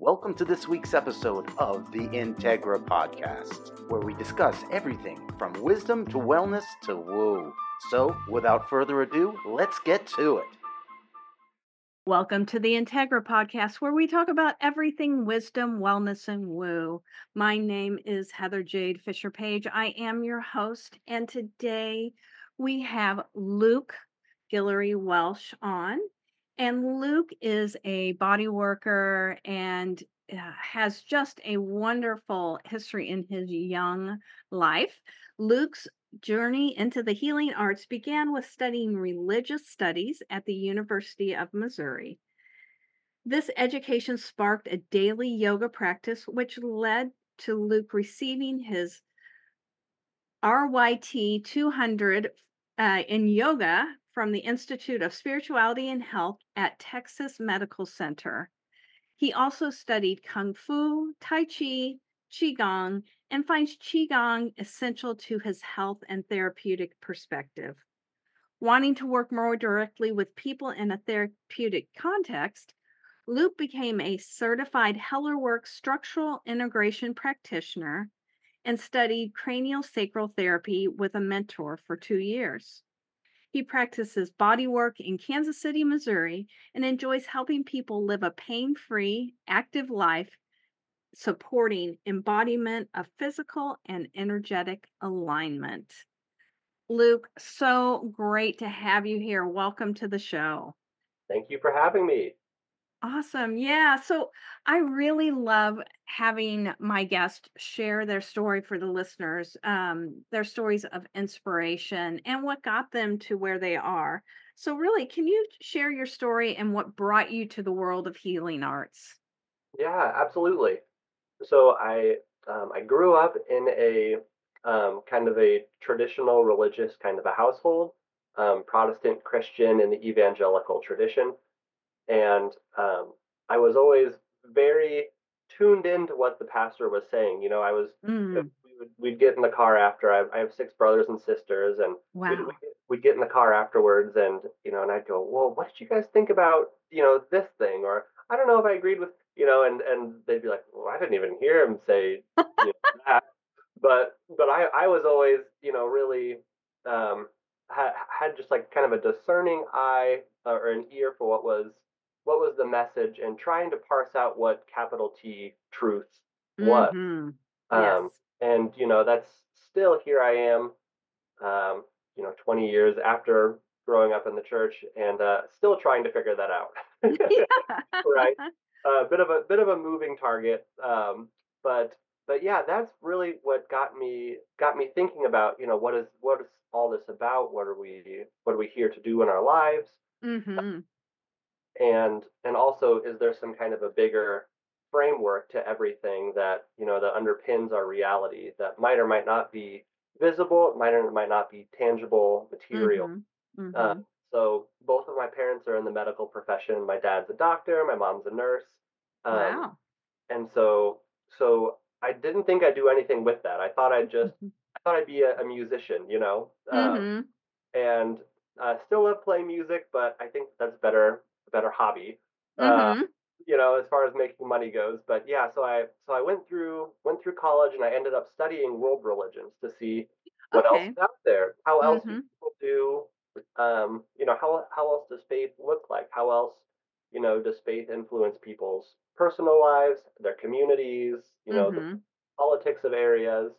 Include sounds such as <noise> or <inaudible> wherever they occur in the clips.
Welcome to this week's episode of the Integra Podcast, where we discuss everything from wisdom to wellness to woo. So, without further ado, let's get to it. Welcome to the Integra Podcast, where we talk about everything wisdom, wellness, and woo. My name is Heather Jade Fisher Page. I am your host, and today we have Luke Guillory Welsh on. And Luke is a body worker and uh, has just a wonderful history in his young life. Luke's journey into the healing arts began with studying religious studies at the University of Missouri. This education sparked a daily yoga practice, which led to Luke receiving his RYT 200 uh, in yoga from the Institute of Spirituality and Health at Texas Medical Center. He also studied Kung Fu, Tai Chi, Qigong, and finds Qigong essential to his health and therapeutic perspective. Wanting to work more directly with people in a therapeutic context, Luke became a certified Hellerwork structural integration practitioner and studied cranial sacral therapy with a mentor for two years. He practices bodywork in Kansas City, Missouri, and enjoys helping people live a pain free, active life, supporting embodiment of physical and energetic alignment. Luke, so great to have you here. Welcome to the show. Thank you for having me. Awesome. Yeah. So I really love having my guests share their story for the listeners, um, their stories of inspiration and what got them to where they are. So, really, can you share your story and what brought you to the world of healing arts? Yeah, absolutely. So I um, I grew up in a um, kind of a traditional religious kind of a household, um, Protestant Christian in the evangelical tradition and um, I was always very tuned into what the pastor was saying. You know, I was mm. we would we'd get in the car after. I, I have six brothers and sisters, and wow. we'd, we'd, get in the car afterwards, and you know, and I'd go, "Well, what did you guys think about you know this thing?" Or I don't know if I agreed with you know, and and they'd be like, "Well, I didn't even hear him say you know, <laughs> that," but but I I was always you know really um had had just like kind of a discerning eye or an ear for what was what was the message and trying to parse out what capital T truth was. Mm-hmm. Um, yes. And, you know, that's still here I am, um, you know, 20 years after growing up in the church and uh, still trying to figure that out. <laughs> <laughs> right. A uh, bit of a bit of a moving target. Um, but but yeah, that's really what got me got me thinking about, you know, what is what is all this about? What are we what are we here to do in our lives? Mm-hmm and and also is there some kind of a bigger framework to everything that you know that underpins our reality that might or might not be visible might or might not be tangible material mm-hmm. Mm-hmm. Uh, so both of my parents are in the medical profession my dad's a doctor my mom's a nurse um, wow and so so i didn't think i'd do anything with that i thought i'd just mm-hmm. i thought i'd be a, a musician you know um, and uh, still love playing music but i think that's better a better hobby. Uh, mm-hmm. Uh, you know, as far as making money goes. But yeah, so I so I went through went through college and I ended up studying world religions to see what okay. else is out there. How else mm-hmm. do people do um, you know, how how else does faith look like? How else, you know, does faith influence people's personal lives, their communities, you know, mm-hmm. the politics of areas.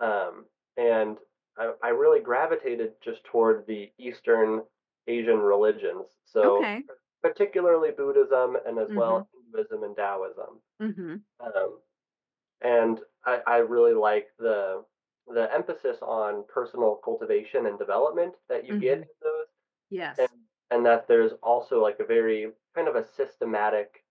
Um, and I, I really gravitated just toward the Eastern Asian religions. So okay. Particularly Buddhism and as mm-hmm. well Hinduism and Taoism. Mm-hmm. Um, and I, I really like the the emphasis on personal cultivation and development that you mm-hmm. get in those. Yes. And, and that there's also like a very kind of a systematic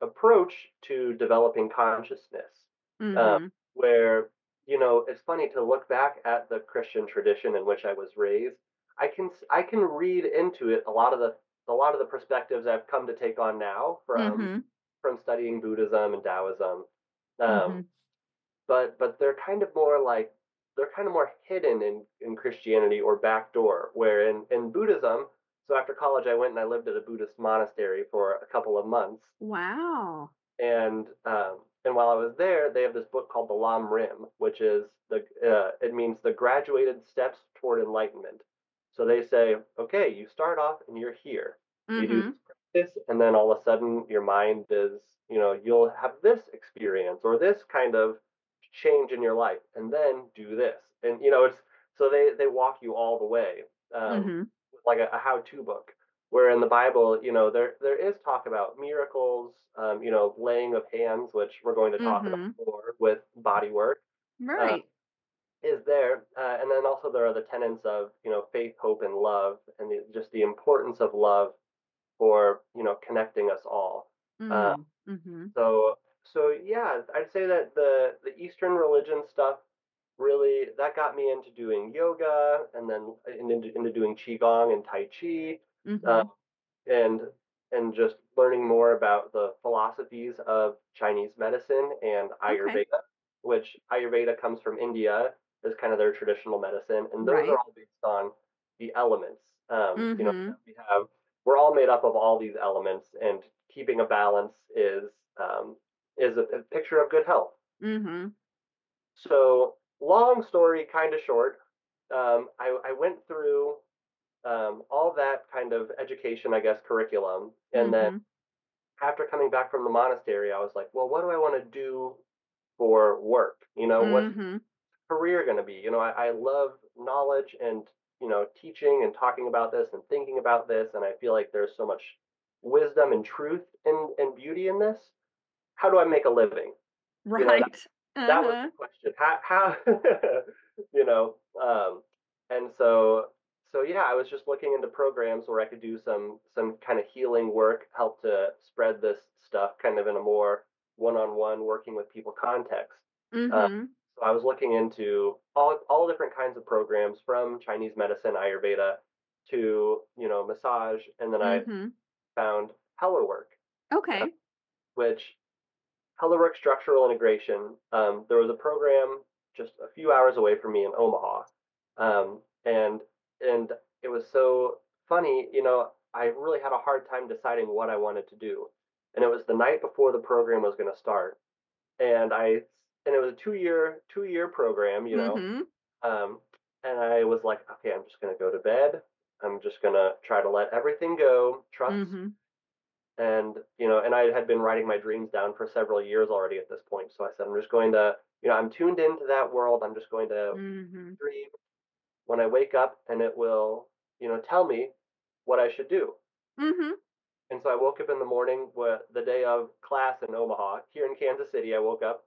approach to developing consciousness. Mm-hmm. Um, where, you know, it's funny to look back at the Christian tradition in which I was raised I can I can read into it a lot of the a lot of the perspectives I've come to take on now from mm-hmm. from studying Buddhism and Taoism. Um, mm-hmm. But but they're kind of more like they're kind of more hidden in, in Christianity or backdoor. Where in, in Buddhism, so after college I went and I lived at a Buddhist monastery for a couple of months. Wow. And and um, and while I was there, they have this book called the Lam Rim, which is the uh, it means the graduated steps toward enlightenment. So they say, okay, you start off and you're here. You do Mhm. this, and then all of a sudden your mind is, you know, you'll have this experience or this kind of change in your life, and then do this, and you know, it's so they they walk you all the way, um, Mhm. like a, a how-to book. Where in the Bible, you know, there there is talk about miracles, um, you know, laying of hands, which we're going to talk Mhm. about more with body work Right. is there, uh, and then also there are the tenets of you know faith, hope, and love, and the, just the importance of love for you know connecting us all. Uh, Mm. Mhm. so so yeah, I'd say that the the Eastern religion stuff really that got me into doing yoga, and then into, into doing qigong and tai chi, uh, Mhm. and and just learning more about the philosophies of Chinese medicine and Okay. Ayurveda, which Ayurveda comes from India is kind of their traditional medicine, and those are all based on the elements. Um, you know, Mhm. we have we're all made up of all these elements, and keeping a balance is um, is a, a picture of good health. Mhm. So, long story, kind of short. Um, I, I went through um, all that kind of education, I guess, curriculum, and then Mhm. after coming back from the monastery, I was like, well, what do I want to do for work? You know, what's Mhm. career going to be? You know, I, I love knowledge and you know teaching and talking about this and thinking about this, and I feel like there's so much wisdom and truth and, and beauty in this. How do I make a living? You know, that, Right. <laughs> that was Uh-huh. the question. How, how <laughs> you know, um, and so so yeah, I was just looking into programs where I could do some some kind of healing work, help to spread this stuff kind of in a more one-on-one working with people context. Uh, Mhm. So I was looking into all all different kinds of programs from Chinese medicine, Ayurveda, to you know massage, and then I Mhm. found Hellerwork, uh, Okay. which Hellerwork structural integration. Um, there was a program just a few hours away from me in Omaha, um, and and it was so funny. You know, I really had a hard time deciding what I wanted to do, and it was the night before the program was going to start, and I and it was a two year two year program. You know, Mhm. um, and I was like, okay, I'm just going to go to bed. I'm just going to try to let everything go, trust, Mhm. and you know, and I had been writing my dreams down for several years already at this point. So I said, I'm just going to, you know, I'm tuned into that world. I'm just going to Mhm. dream when I wake up, and it will, you know, tell me what I should do. Mhm. And so I woke up in the morning, with the day of class in Omaha, here in Kansas City. I woke up,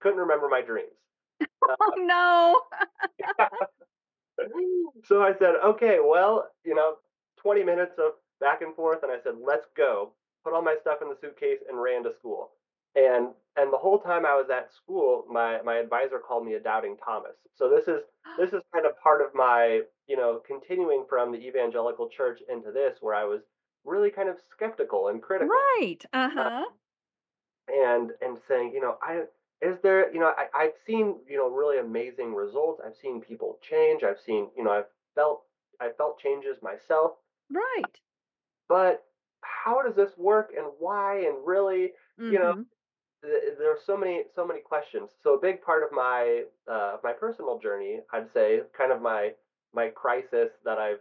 couldn't remember my dreams. <laughs> Uh, Oh no. <laughs> so I said, okay, well, you know, 20 minutes of back and forth, and I said, let's go. Put all my stuff in the suitcase and ran to school. And and the whole time I was at school, my my advisor called me a doubting Thomas. So this is this is kind of part of my, you know, continuing from the evangelical church into this, where I was really kind of skeptical and critical. Right. Uh, Uh-huh. and and saying, you know, I is there, you know, I, I've seen, you know, really amazing results. I've seen people change. I've seen, you know, I've felt I felt changes myself. Right. But how does this work and why? And really, you know, Mhm. th- there are so many so many questions. So a big part of my uh, my personal journey, I'd say, kind of my my crisis that I've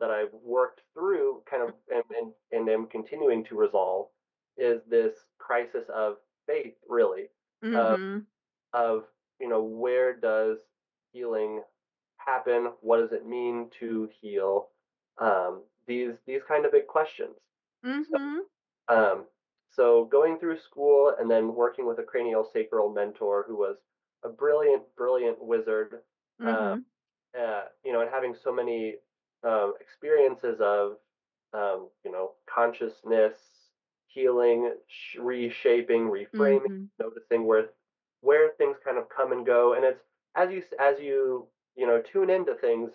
that I've worked through, kind of, and and, and am continuing to resolve, is this crisis of faith, really, of Mhm. of you know where does healing happen? What does it mean to heal? Um, these these kind of big questions. So Mhm. um, so going through school and then working with a cranial sacral mentor who was a brilliant, brilliant wizard, uh, Mhm. uh, you know, and having so many um, experiences of, um, you know, consciousness, healing, sh- reshaping, reframing, Mhm. noticing where where things kind of come and go, and it's as you as you you know tune into things,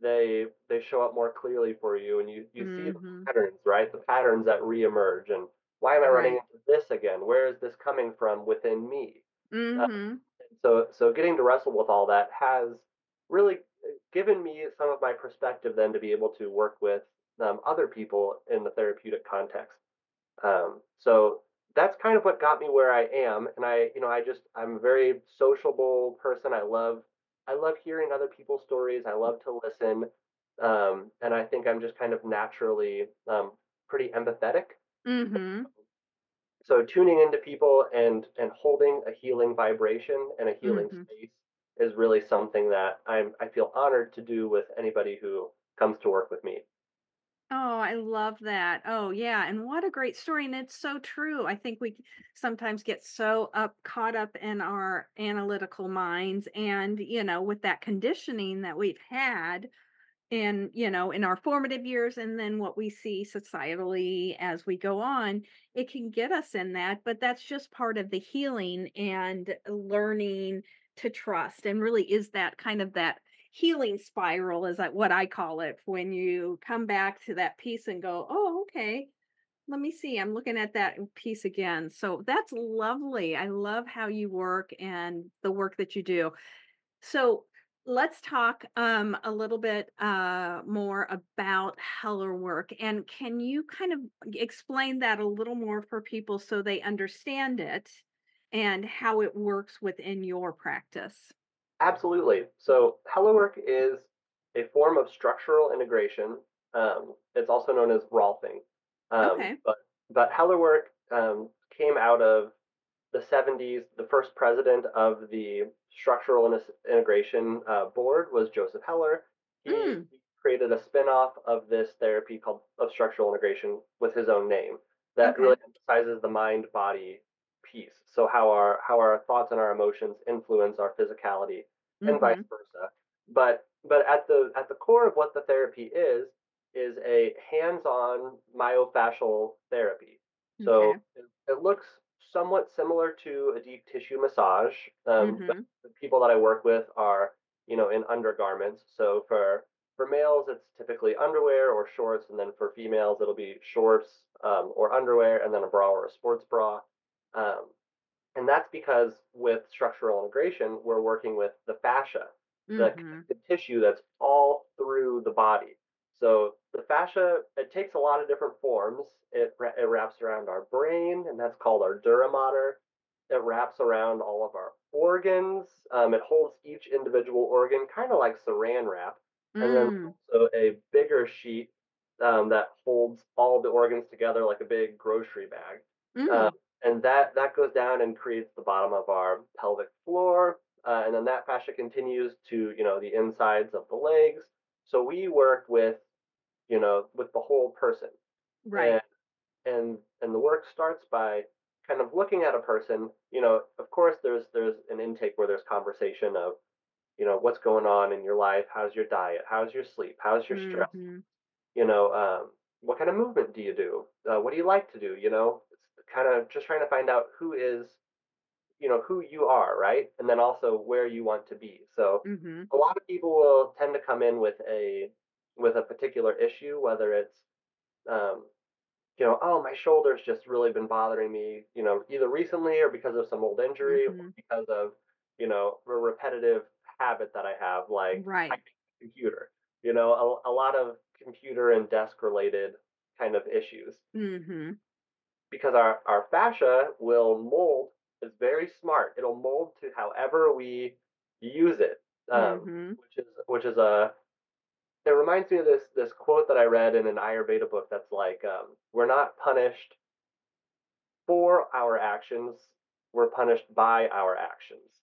they they show up more clearly for you, and you you see the Mhm. patterns, right? The patterns that reemerge, and why am I running Right. into this again? Where is this coming from within me? Uh, Mhm. so so getting to wrestle with all that has really uh, given me some of my perspective then to be able to work with um, other people in the therapeutic context. Um, so that's kind of what got me where I am. And I, you know, I just I'm a very sociable person. I love I love hearing other people's stories. I love to listen. Um, and I think I'm just kind of naturally um, pretty empathetic. Mm-hmm. So tuning into people and and holding a healing vibration and a healing Mm-hmm. space is really something that I'm I feel honored to do with anybody who comes to work with me. Oh, I love that. Oh, yeah. And what a great story. And it's so true. I think we sometimes get so up caught up in our analytical minds and, you know, with that conditioning that we've had in, you know, in our formative years and then what we see societally as we go on, it can get us in that, but that's just part of the healing and learning to trust and really is that kind of that healing spiral is what I call it when you come back to that piece and go, oh, okay, let me see. I'm looking at that piece again. So that's lovely. I love how you work and the work that you do. So let's talk um, a little bit uh, more about Hellerwork. And can you kind of explain that a little more for people so they understand it and how it works within your practice? Absolutely. So Hellerwork is a form of structural integration. Um, it's also known as Rolfing. Um, Okay. But but Hellerwork um, came out of the 70s. The first president of the Structural Integration uh, Board was Joseph Heller. He Mm. created a spin-off of this therapy called of structural integration with his own name that Okay. really emphasizes the mind-body piece. So how our how our thoughts and our emotions influence our physicality and vice Mhm. versa. But but at the at the core of what the therapy is is a hands-on myofascial therapy. So Okay. it, it looks somewhat similar to a deep tissue massage. Um, but Mhm. the people that I work with are you know in undergarments. So for for males, it's typically underwear or shorts, and then for females, it'll be shorts um, or underwear, and then a bra or a sports bra. Um, and that's because with structural integration, we're working with the fascia, the Mhm. connective tissue that's all through the body. So the fascia, it takes a lot of different forms. It, it wraps around our brain, and that's called our dura mater. It wraps around all of our organs. Um, it holds each individual organ, kind of like saran wrap. And then Mm. also a bigger sheet um, that holds all the organs together like a big grocery bag. Mm. And that that goes down and creates the bottom of our pelvic floor, uh, and then that fascia continues to you know the insides of the legs. So we work with you know with the whole person, Right. and and and the work starts by kind of looking at a person. You know, of course, there's there's an intake where there's conversation of you know what's going on in your life, how's your diet, how's your sleep, how's your stress, Mhm. you know, um, what kind of movement do you do? Uh, what do you like to do? You know, kind of just trying to find out who is, you know, who you are, right? And then also where you want to be. So Mhm. a lot of people will tend to come in with a with a particular issue, whether it's, um, you know, oh, my shoulder's just really been bothering me, you know, either recently or because of some old injury or Mhm. because of, you know, a repetitive habit that I have, like Right. computer. You know, a, a lot of computer and desk related kind of issues Mhm. Because our, our fascia will mold is very smart. It'll mold to however we use it, um, Mhm. which is which is a it reminds me of this this quote that I read in an Ayurveda book that's like um, we're not punished for our actions, we're punished by our actions.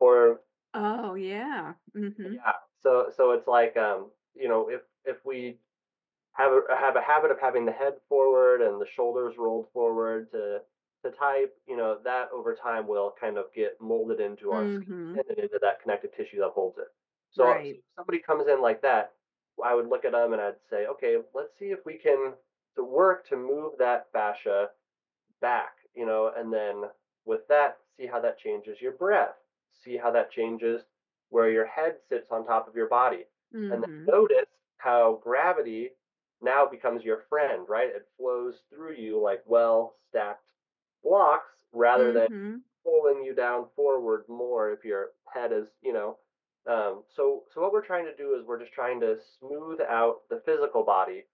Or Oh, yeah. Mhm. yeah, so so it's like um, you know if if we have a have a habit of having the head forward and the shoulders rolled forward to to type, you know, that over time will kind of get molded into our skin Mhm. and into that connective tissue that holds it. So, Right. if somebody comes in like that, I would look at them and I'd say, okay, let's see if we can to work to move that fascia back, you know, and then with that, see how that changes your breath, see how that changes where your head sits on top of your body, and then Mhm. notice how gravity now becomes your friend, right? It flows through you like well stacked blocks rather than Mhm. pulling you down forward more if your head is, you know. Um, so, so what we're trying to do is we're just trying to smooth out the physical body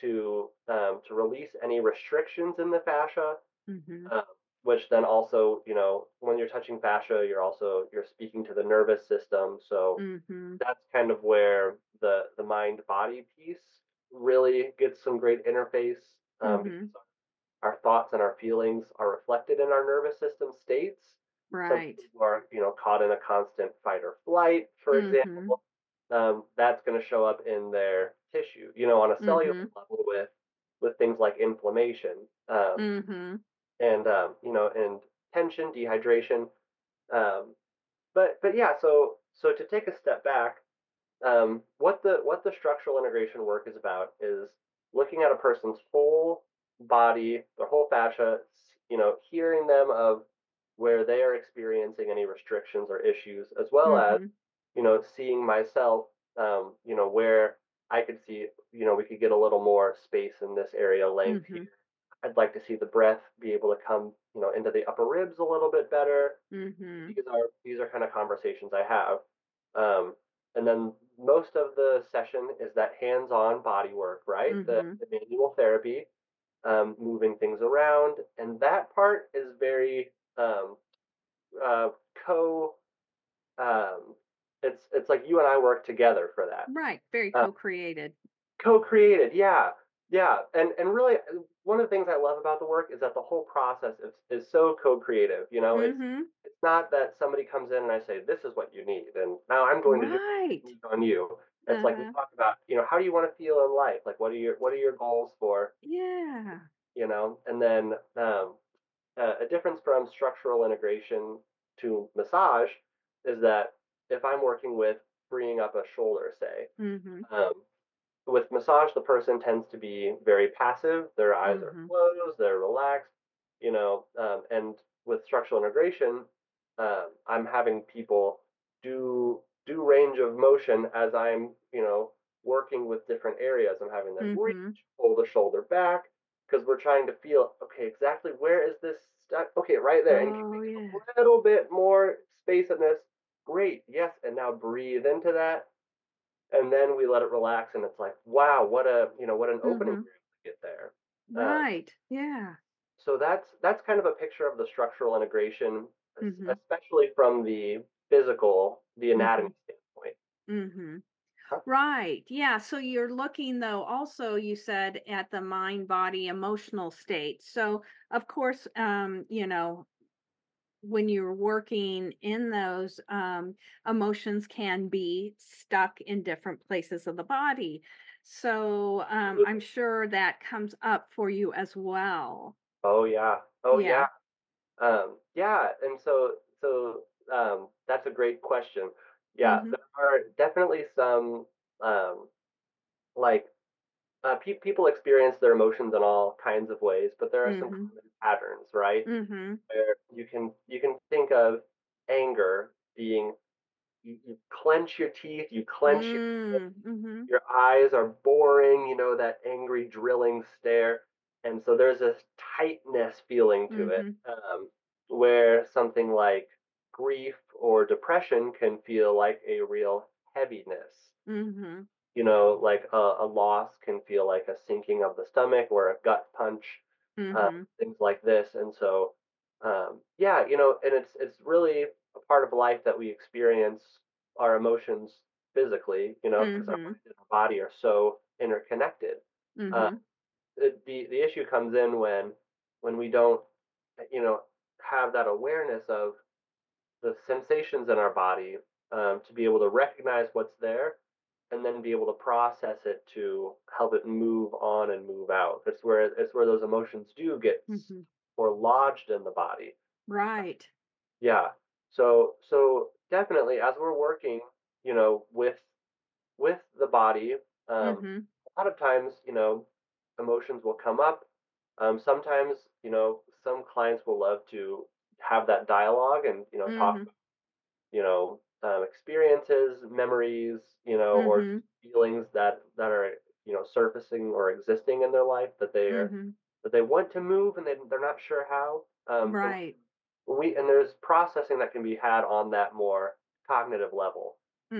to um, to release any restrictions in the fascia, Mhm. um, which then also, you know, when you're touching fascia, you're also you're speaking to the nervous system. So Mm-hmm. that's kind of where the the mind body piece really gets some great interface um, Mm-hmm. because our thoughts and our feelings are reflected in our nervous system states. Some Right. people who are, you know, caught in a constant fight or flight, for Mhm. example, um, that's going to show up in their tissue, you know, on a cellular Mhm. level with with things like inflammation, um, Mm-hmm. and um, you know, and tension, dehydration. Um, but but yeah, so so to take a step back, um, what the what the structural integration work is about is looking at a person's whole body, their whole fascia, you know, hearing them of where they are experiencing any restrictions or issues, as well as Mm-hmm. you know, seeing myself, um, you know, where I could see, you know, we could get a little more space in this area, length Mhm. I'd like to see the breath be able to come, you know, into the upper ribs a little bit better. Mm-hmm. These are these are kind of conversations I have. Um, and then most of the session is that hands-on body work, right? The, Mhm. the manual therapy, um, moving things around, and that part is very um, uh, co um, it's it's like you and I work together for that. Right. Very Uh, co-created. co-created, yeah, yeah, and and really uh, one of the things I love about the work is that the whole process is is so co-creative. You know, it's Mm-hmm. it's not that somebody comes in and I say this is what you need, and now I'm going to do Right. it on you. It's like we Uh-huh. talk about, you know, how do you want to feel in life? Like, what are your what are your goals for, Yeah. you know? And then um, uh, a difference from structural integration to massage is that if I'm working with freeing up a shoulder, say, Mm-hmm. um, with massage, the person tends to be very passive. Their eyes are Mhm. closed, they're relaxed, you know. Um, and with structural integration, um, I'm having people do do range of motion as I'm, you know, working with different areas. I'm having them reach, Mhm. pull the shoulder back, because we're trying to feel, okay, exactly where is this stuck? Okay, right there. And Oh we yeah. a little bit more space in this? Great, yes. And now breathe into that and then we let it relax and it's like wow what a you know what an opening Mhm. able to get there Right. Yeah. so that's that's kind of a picture of the structural integration Mhm. especially from the physical the anatomy Mhm. standpoint Mm-hmm. Huh? Right. Yeah. So you're looking though also you said at the mind body emotional state. So of course um you know when you're working in those um emotions can be stuck in different places of the body. So um I'm sure that comes up for you as well. oh yeah oh Yeah. yeah um yeah and so so um that's a great question yeah Mhm. there are definitely some um like uh, pe- people experience their emotions in all kinds of ways but there are some Mhm. common patterns right Mhm. where you can you can think of anger being you, you clench your teeth, you clench your Mm. Mhm. your eyes are boring, you know that angry drilling stare, and so there's this tightness feeling to it, Mhm. um, where something like grief or depression can feel like a real heaviness. Mhm. You know, like a, a loss can feel like a sinking of the stomach or a gut punch uh, Mhm. things like this. And so, um, yeah, you know, and it's it's really a part of life that we experience our emotions physically, you know, because our Mhm. mind and our body are so interconnected. Uh, Mhm. the, the the issue comes in when when we don't, you know, have that awareness of the sensations in our body um, to be able to recognize what's there and then be able to process it to help it move on and move out. It's where it's where those emotions do get Mhm. more lodged in the body. Right. Yeah. So so definitely as we're working, you know, with with the body, um, Mhm. a lot of times, you know, emotions will come up. Um, sometimes, you know, some clients will love to have that dialogue and you know talk Mhm. you know, um, experiences, memories, you know, or Mhm. feelings that that are you know surfacing or existing in their life that they are Mhm. that they want to move and they they're not sure how. Um, and Right. we and there's processing that can be had on that more cognitive level.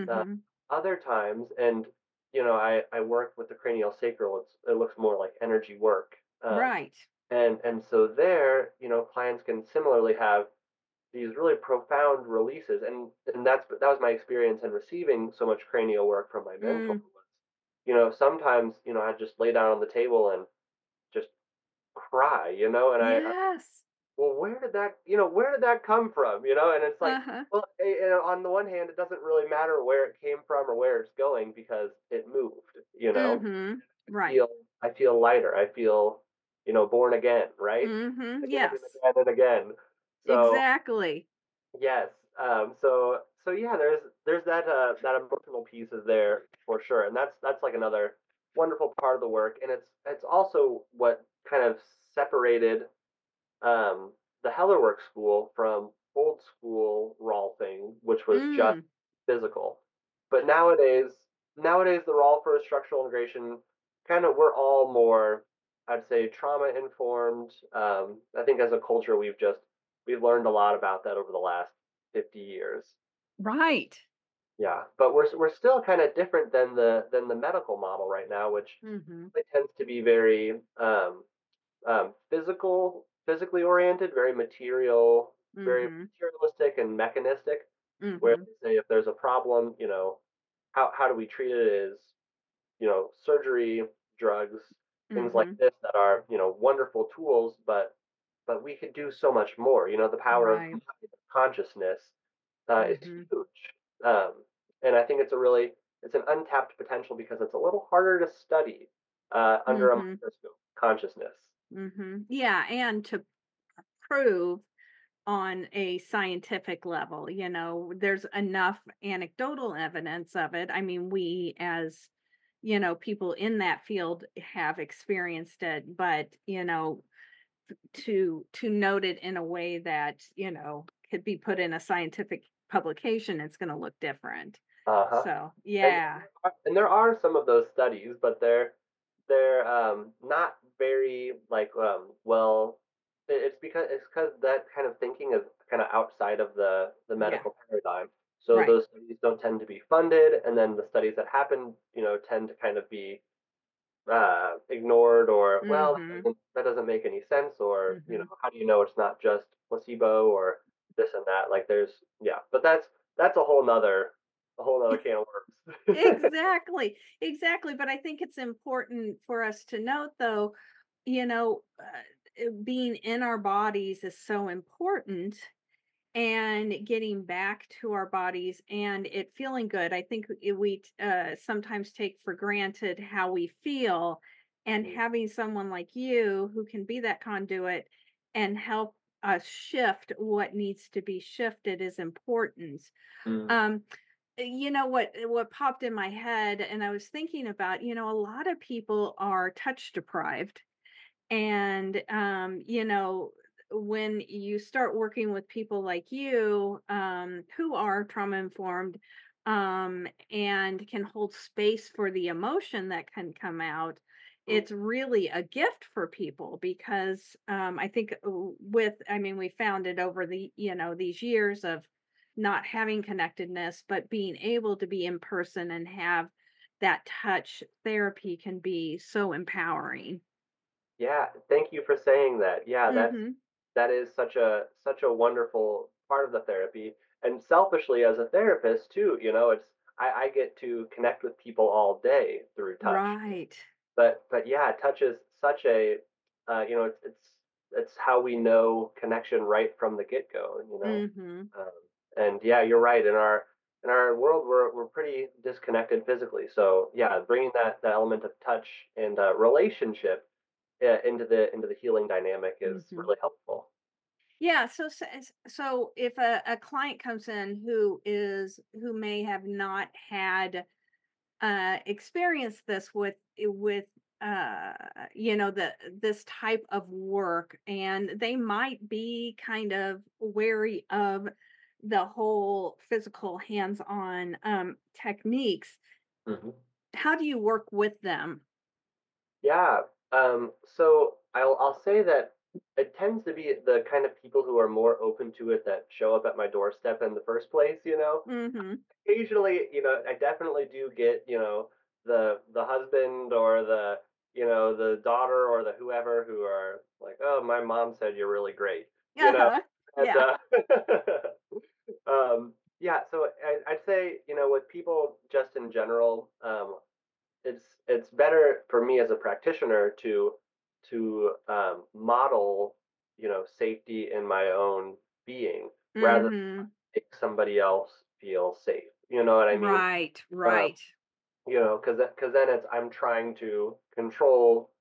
Uh, Mhm. other times, and you know, I I work with the cranial sacral. It's it looks more like energy work. Um, Right. And and so there, you know, clients can similarly have these really profound releases and and that's that was my experience in receiving so much cranial work from my mentor Mm, you know sometimes you know i'd just lay down on the table and just cry you know and i, I yes. well where did that you know where did that come from you know and it's like Uh-huh. well eh, eh, on the one hand it doesn't really matter where it came from or where it's going because it moved you know Mhm. Right. feel i feel lighter i feel you know born again right Mhm. again and Yes. again and again so Exactly. Yes. Um, so so yeah, there's there's that uh, that emotional piece is there for sure, and that's that's like another wonderful part of the work, and it's it's also what kind of separated um, the Hellerwork School from old school Rolfing, which was just Mm. physical. But nowadays, nowadays the Rolf for structural integration, kind of we're all more, I'd say, trauma informed. Um, I think as a culture, we've just we've learned a lot about that over the last 50 years. Right. Yeah, but we're we're still kind of different than the than the medical model right now, which Mhm. it tends to be very um, um, physical, physically oriented, very material, very Mhm. materialistic and mechanistic. Where Mhm. they say if there's a problem, you know, how how do we treat it is, you know, surgery, drugs, things like Mhm. this that are, you know, wonderful tools, but but we could do so much more. You know, the power of consciousness uh, is Mhm. huge. Um, and I think it's a really it's an untapped potential because it's a little harder to study uh, under a Mhm. microscope. Consciousness. Mhm. Yeah, and to prove on a scientific level, you know, there's enough anecdotal evidence of it. I mean, we as you know, people in that field have experienced it, but you know, to to note it in a way that, you know, could be put in a scientific publication, it's going to look different. Uh huh. So, yeah. and there are some of those studies, but they're they're um, not very like um, well. It's because it's because that kind of thinking is kind of outside of the the Yeah. medical paradigm. So Right. those studies don't tend to be funded, and then the studies that happen, you know, tend to kind of be uh, ignored or well, that Mhm. doesn't, that doesn't make any sense, or you know, Mhm. how do you know it's not just placebo or this and that? Like there's yeah, but that's that's a whole nother a whole nother <laughs> can of worms. Exactly. <laughs> Exactly, but I think it's important for us to note though, you know, uh, being in our bodies is so important and getting back to our bodies and it feeling good. I think we uh, sometimes take for granted how we feel, and Mm, having someone like you who can be that conduit and help us shift what needs to be shifted is important. mm, Um, uh, you know what what popped in my head and I was thinking about, you know, a lot of people are touch deprived and um, you know, when you start working with people like you um who are trauma informed um and can hold space for the emotion that can come out, mm. it's really a gift for people because um I think uh, with I mean we found it over the you know these years of not having connectedness but being able to be in person and have that touch therapy can be so empowering. Yeah, thank you for saying that. Yeah, that's Mhm. That is such a such a wonderful part of the therapy. And selfishly as a therapist too, you know, it's I, I get to connect with people all day through touch. Right. But but yeah, touch is such a uh, you know, it's it's it's how we know connection right from the get go, you know. Mhm. Um, and yeah, you're right. In our in our world, we're we're pretty disconnected physically. So yeah, bringing that that element of touch and uh, relationship uh, into the into the healing dynamic is Mhm. really helpful. Yeah, so so if a a client comes in who is who may have not had, uh, experienced this with with, uh, you know, the this type of work, and they might be kind of wary of the whole physical hands-on, um, techniques, hmm how do you work with them? Yeah. Um, so I'll I'll say that it tends to be the kind of people who are more open to it that show up at my doorstep in the first place. You know, Mhm. occasionally, you know, I definitely do get, you know, the the husband or the, you know the daughter or the whoever who are like, oh, my mom said you're really great. You know, Uh-huh. and, Yeah. uh, <laughs> um, yeah, so I, I'd say you know with people just in general, um, it's it's better for me as a practitioner to to um, model you know safety in my own being rather than Mhm. make somebody else feel safe. You know what I mean? Right, right. You know, because because then it's I'm trying to control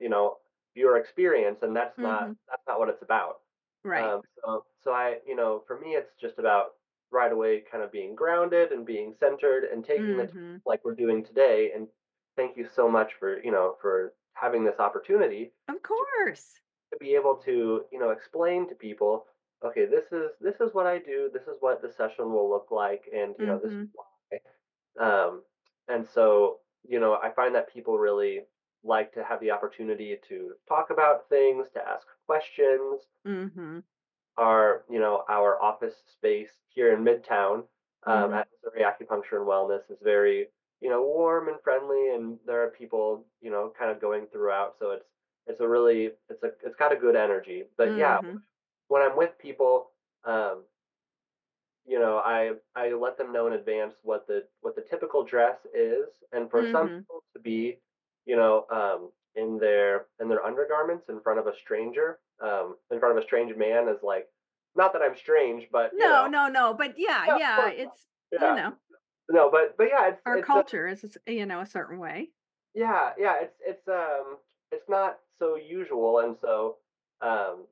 you know your experience, and that's not Mhm. that's not what it's about. Right. Um, so, so I, you know, for me, it's just about right away kind of being grounded and being centered and taking time Mhm. like we're doing today. And thank you so much for, you know, for having this opportunity Of course. to be able to, you know, explain to people, okay, this is this is what I do. This is what the session will look like, and you know, this is why. Um, and so, you know, I find that people really like to have the opportunity to talk about things, to ask questions, Mhm. our you know our office space here in Midtown um, Mhm. at Missouri Acupuncture and Wellness is very you know warm and friendly, and there are people you know kind of going throughout. So it's it's a really it's a it's got a good energy. But yeah, Mhm. when I'm with people, um, you know I I let them know in advance what the what the typical dress is, and for some Mhm. people to be you know um, in their in their undergarments in front of a stranger, um, in front of a strange man is like not that I'm strange, but No, know, no, no, but yeah, yeah, yeah, it's you know, no, but but yeah, it's our it's culture is is, you know a certain way. yeah, yeah, it's it's um it's not so usual, and so um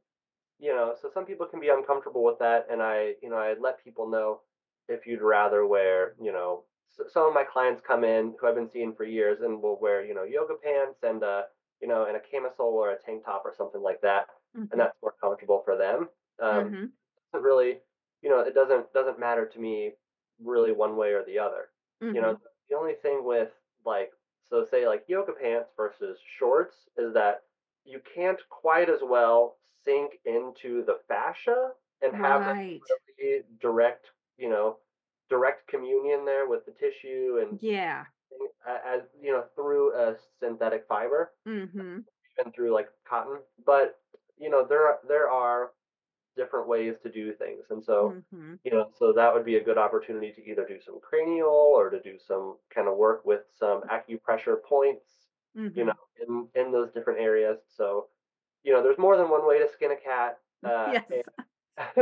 you know, so some people can be uncomfortable with that, and I you know I let people know if you'd rather wear you know s- some of my clients come in who I've been seeing for years and will wear you know yoga pants and uh you know and a camisole or a tank top or something like that, and Mhm. that's more comfortable for them. Um, Mhm. doesn't really, you know, it doesn't doesn't matter to me really one way or the other. You know, Mhm. the only thing with like so say like yoga pants versus shorts is that you can't quite as well sink into the fascia and have Right. really direct, you know, direct communion there with the tissue and Yeah. as you know through a synthetic fiber Mhm. and through like cotton. But you know there are, there are different ways to do things. And so, Mhm. you know, so that would be a good opportunity to either do some cranial or to do some kind of work with some acupressure points, you know, in in those different areas. So, you know, there's more than one way to skin a cat. <laughs> Uh, Yes. and, <laughs>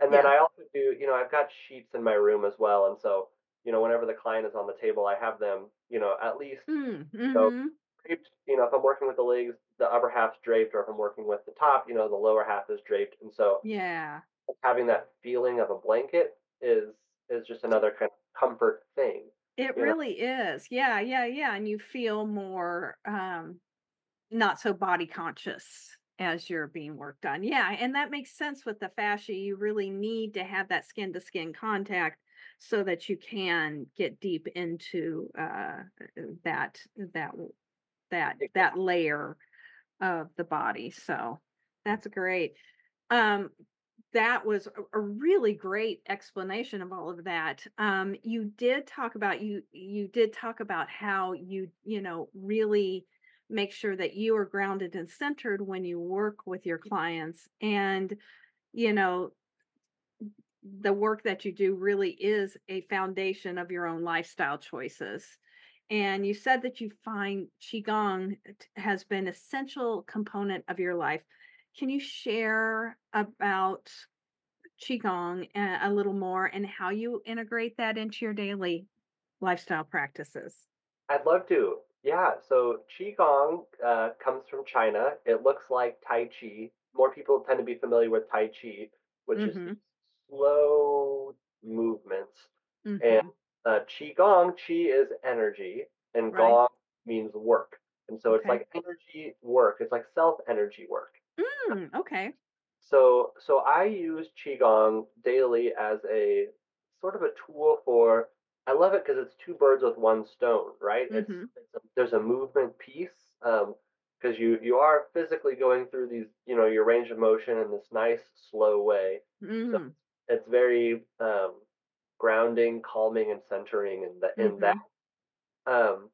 and then Yeah. I also do, you know, I've got sheets in my room as well. And so, you know, whenever the client is on the table, I have them, you know, at least Mm. so Mhm. draped, you know, if I'm working with the legs, the upper half's draped, or if I'm working with the top, you know, the lower half is draped. And so Yeah. having that feeling of a blanket is is just another kind of comfort thing, It you know. really is. Yeah, yeah, yeah, and you feel more um not so body conscious as you're being worked on. Yeah, and that makes sense with the fascia. You really need to have that skin to skin contact so that you can get deep into uh that that that that layer of the body. So that's great. Um that was a, really great explanation of all of that. Um you did talk about you you did talk about how you you know really make sure that you are grounded and centered when you work with your clients and you know the work that you do really is a foundation of your own lifestyle choices. And you said that you find Qigong has been essential component of your life. Can you share about Qigong a, a little more and how you integrate that into your daily lifestyle practices? I'd love to. Yeah, so qigong uh, comes from China. It looks like Tai Chi. More people tend to be familiar with Tai Chi, which is Mhm. these slow movements. And Uh, qigong, qi is energy, and Right. gong means work. And so it's like energy work. It's like self energy work. Mm, okay. So so I use qigong daily as a sort of a tool for. I love it because it's two birds with one stone, right? It's, Mhm. it's a, there's a movement piece because you you are physically going through these you know your range of motion in this nice slow way. So Mhm. it's very um, grounding, calming, and centering in that in that. Mhm. Um,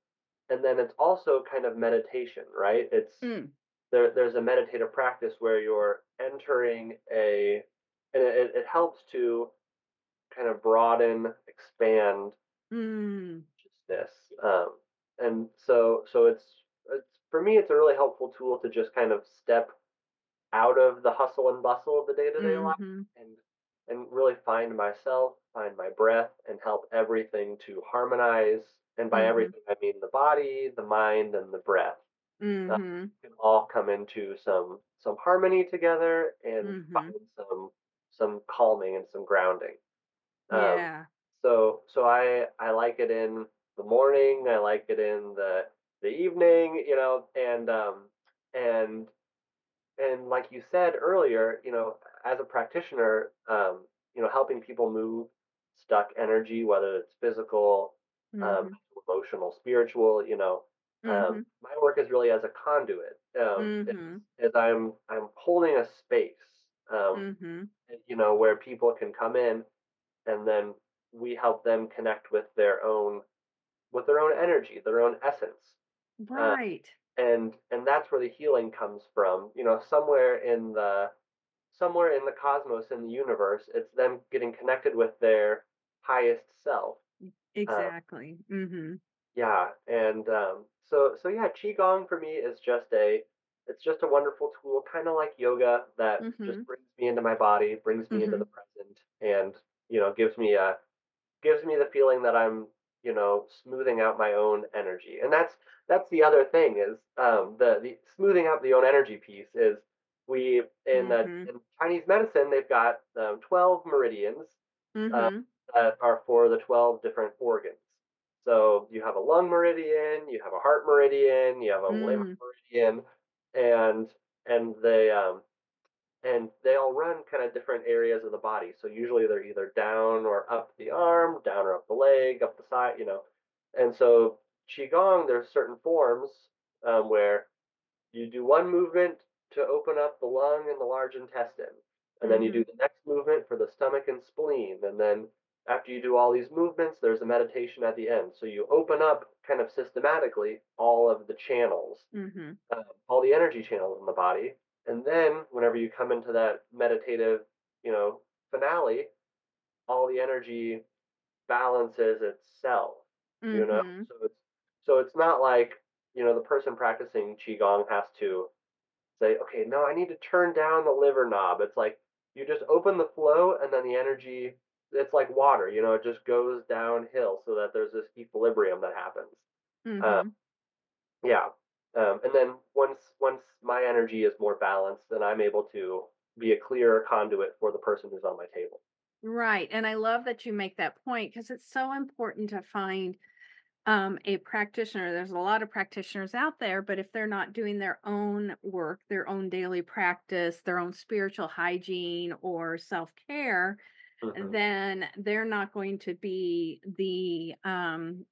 and then it's also kind of meditation, right? It's Mm. there. There's a meditative practice where you're entering a, and it, it helps to kind of broaden, expand Mm. consciousness. Um, and so, so it's it's for me, it's a really helpful tool to just kind of step out of the hustle and bustle of the day to day life Mhm. and and really find myself, find my breath, and help everything to harmonize. And by Mhm. everything, I mean the body, the mind, and the breath Mhm. can all come into some some harmony together and Mhm. find some some calming and some grounding. Um, Yeah. so so I I like it in the morning. I like it in the the evening. You know, and um and and like you said earlier, you know, as a practitioner, um, you know, helping people move stuck energy, whether it's physical, um, Mhm. emotional, spiritual, you know, um, Mhm. my work is really as a conduit. Um, Mhm. is I'm I'm holding a space, um, Mhm. you know, where people can come in, and then we help them connect with their own with their own energy, their own essence. Uh, Right. and and that's where the healing comes from you know somewhere in the somewhere in the cosmos in the universe it's them getting connected with their highest self uh, Exactly. Mhm. yeah and um, so so yeah qigong for me is just a it's just a wonderful tool kind of like yoga that just Mhm. brings me into my body brings me into the Mhm. present and you know gives me a gives me the feeling that I'm, you know, smoothing out my own energy. And that's that's the other thing is um, the the smoothing out the own energy piece is we in uh, Mhm. in Chinese medicine they've got um, 12 meridians uh, Mhm. that are for the 12 different organs. So you have a lung meridian, you have a heart meridian, you have a liver Mm. meridian, and and they um, and they all run kind of different areas of the body. So usually they're either down or up the arm, down or up the leg, up the side, you know. And so qigong, there's certain forms um, where you do one movement to open up the lung and the large intestine, and then you do Mhm. the next movement for the stomach and spleen, and then after you do all these movements, there's a meditation at the end. So you open up kind of systematically all of the channels Mhm. um, all the energy channels in the body. And then whenever you come into that meditative, you know, finale, all the energy balances itself, you know? Mhm. So it's so it's not like, you know, the person practicing qigong has to say, okay, no, I need to turn down the liver knob. It's like you just open the flow and then the energy it's like water, you know, it just goes downhill so that there's this equilibrium that happens. Uh, Mhm. yeah. Um, and then once once my energy is more balanced, then I'm able to be a clearer conduit for the person who's on my table. Right. And I love that you make that point because it's so important to find um, a practitioner. There's a lot of practitioners out there, but if they're not doing their own work, their own daily practice, their own spiritual hygiene or self care, hmm then they're not going to be the um,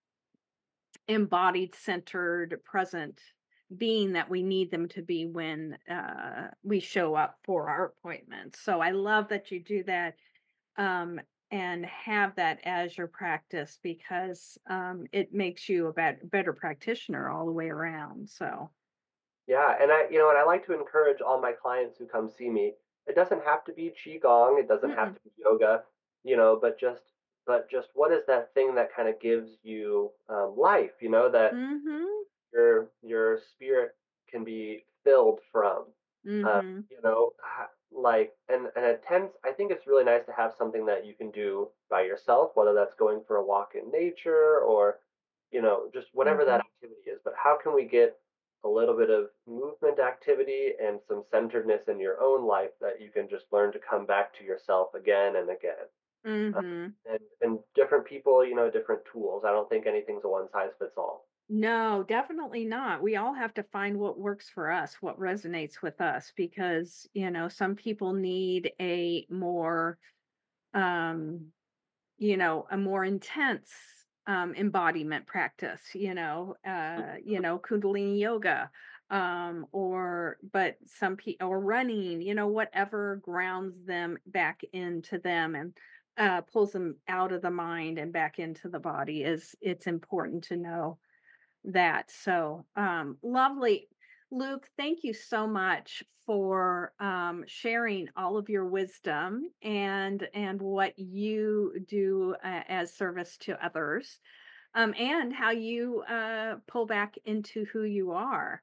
embodied, centered, present being that we need them to be when uh, we show up for our appointments. So I love that you do that um, and have that as your practice because um, it makes you a bet- better practitioner all the way around. So, Yeah, and I, you know, and I like to encourage all my clients who come see me. It doesn't have to be qigong. It doesn't have mm-mm. to be yoga, you know, but just, but just what is that thing that kind of gives you um, life? You know, that mhm, your your spirit can be filled from. Uh, mhm, you know, like and and it tends. I think it's really nice to have something that you can do by yourself, whether that's going for a walk in nature or, you know, just whatever that mhm. activity is. But how can we get a little bit of movement activity and some centeredness in your own life that you can just learn to come back to yourself again and again. Uh, Mhm. and and different people, you know, different tools. I don't think anything's a one size fits all. No, definitely not. We all have to find what works for us, what resonates with us, because, you know, some people need a more, um, you know, a more intense um, embodiment practice, you know, uh, you know, Kundalini yoga, um, or, but some people, or running, you know, whatever grounds them back into them and uh, pulls them out of the mind and back into the body is, it's important to know that. So um, lovely. Luke, thank you so much for um, sharing all of your wisdom and and what you do uh, as service to others, um, and how you uh, pull back into who you are.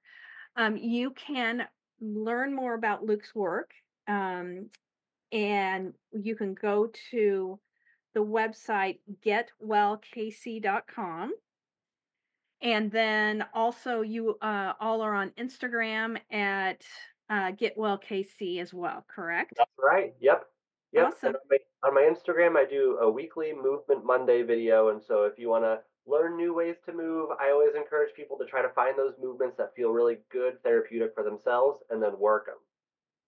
Um, you can learn more about Luke's work, um, and you can go to the website getwellkc.com and then also you uh, all are on Instagram at uh, GetWellKC as well, correct? That's right. Yep. Yep. Awesome. On, my, on my Instagram, I do a weekly Movement Monday video. And so if you want to learn new ways to move, I always encourage people to try to find those movements that feel really good, therapeutic for themselves, and then work them.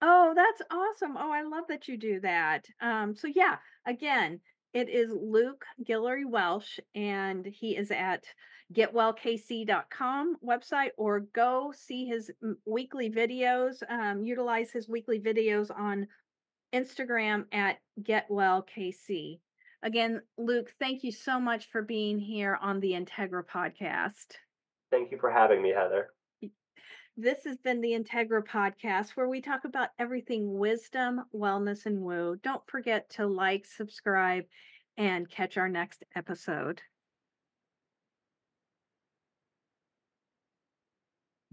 Oh, that's awesome. Oh, I love that you do that. Um, so yeah, again, it is Luke Guillory Welsh, and he is at getwellkc.com website or go see his weekly videos, um, utilize his weekly videos on Instagram at getwellkc. Again, Luke, thank you so much for being here on the Integra podcast. Thank you for having me, Heather. This has been the Integra podcast where we talk about everything wisdom, wellness, and woo. Don't forget to like, subscribe, and catch our next episode.